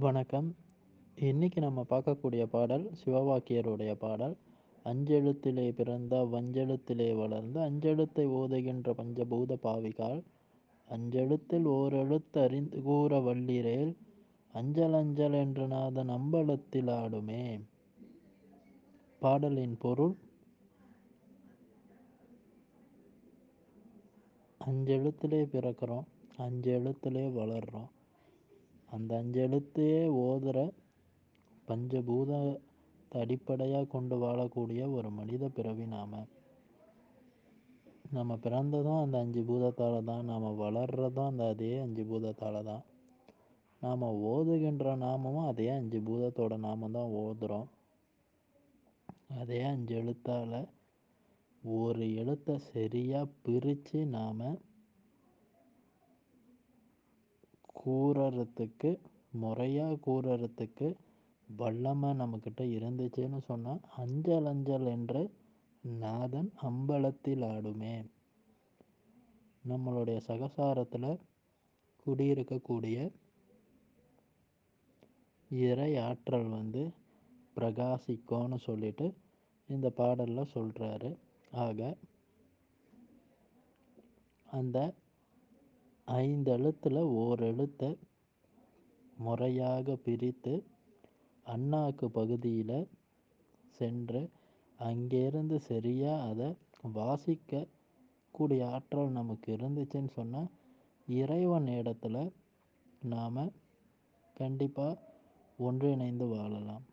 வணக்கம். இன்னைக்கு நம்ம பார்க்கக்கூடிய பாடல் சிவவாக்கியருடைய பாடல். அஞ்செழுத்திலே பிறந்த வஞ்செழுத்திலே வளர்ந்து அஞ்செழுத்தை ஓதுகின்ற பஞ்சபூத பாவிகால். அஞ்செழுத்தில் ஓரெழுத்து அறிந்து கூற வள்ளிரேல் அஞ்சல் அஞ்சல் என்று நாதன் அம்பலத்தில் ஆடுமே. பாடலின் பொருள் அஞ்செழுத்திலே பிறக்கிறோம் அஞ்செழுத்திலே வளர்கிறோம் வளர்றோம். அந்த அஞ்சு எழுத்தையே ஓதுற பஞ்சபூத அடிப்படையாக கொண்டு வாழக்கூடிய ஒரு மனித பிறவி நாம். நம்ம பிறந்ததும் அந்த அஞ்சு பூதத்தால் தான் நாம் வளர்றதும் அந்த அதே அஞ்சு பூதத்தால் தான் நாம் ஓதுகின்ற நாமமும் அதே அஞ்சு பூதத்தோட நாமம் தான் ஓதுகிறோம் அதே அஞ்சு எழுத்தால் ஒரு எழுத்தை சரியாக பிரித்து நாம் கூறறதுக்கு முறையாக கூறறதுக்கு வல்லமை நம்மக்கிட்ட இருந்துச்சுன்னு சொன்னால் அஞ்சல் அஞ்சல் என்று நாதன் அம்பலத்தில் ஆடுமே. நம்மளுடைய சகசாரத்தில் குடியிருக்கக்கூடிய இறை ஆற்றல் வந்து பிரகாசிக்கும்னு சொல்லிட்டு இந்த பாடலில் சொல்கிறாரு ஆக அந்த ஐந்து ஓரெழுத்தை ஓர் எழுத்தை முறையாக பிரித்து அண்ணாக்கு பகுதியில் சென்று அங்கேருந்து சரியாக அதை வாசிக்க கூடிய ஆற்றல் நமக்கு இருந்துச்சுன்னு சொன்னால் இறைவன் இடத்துல நாம் கண்டிப்பாக ஒன்றிணைந்து வாழலாம்.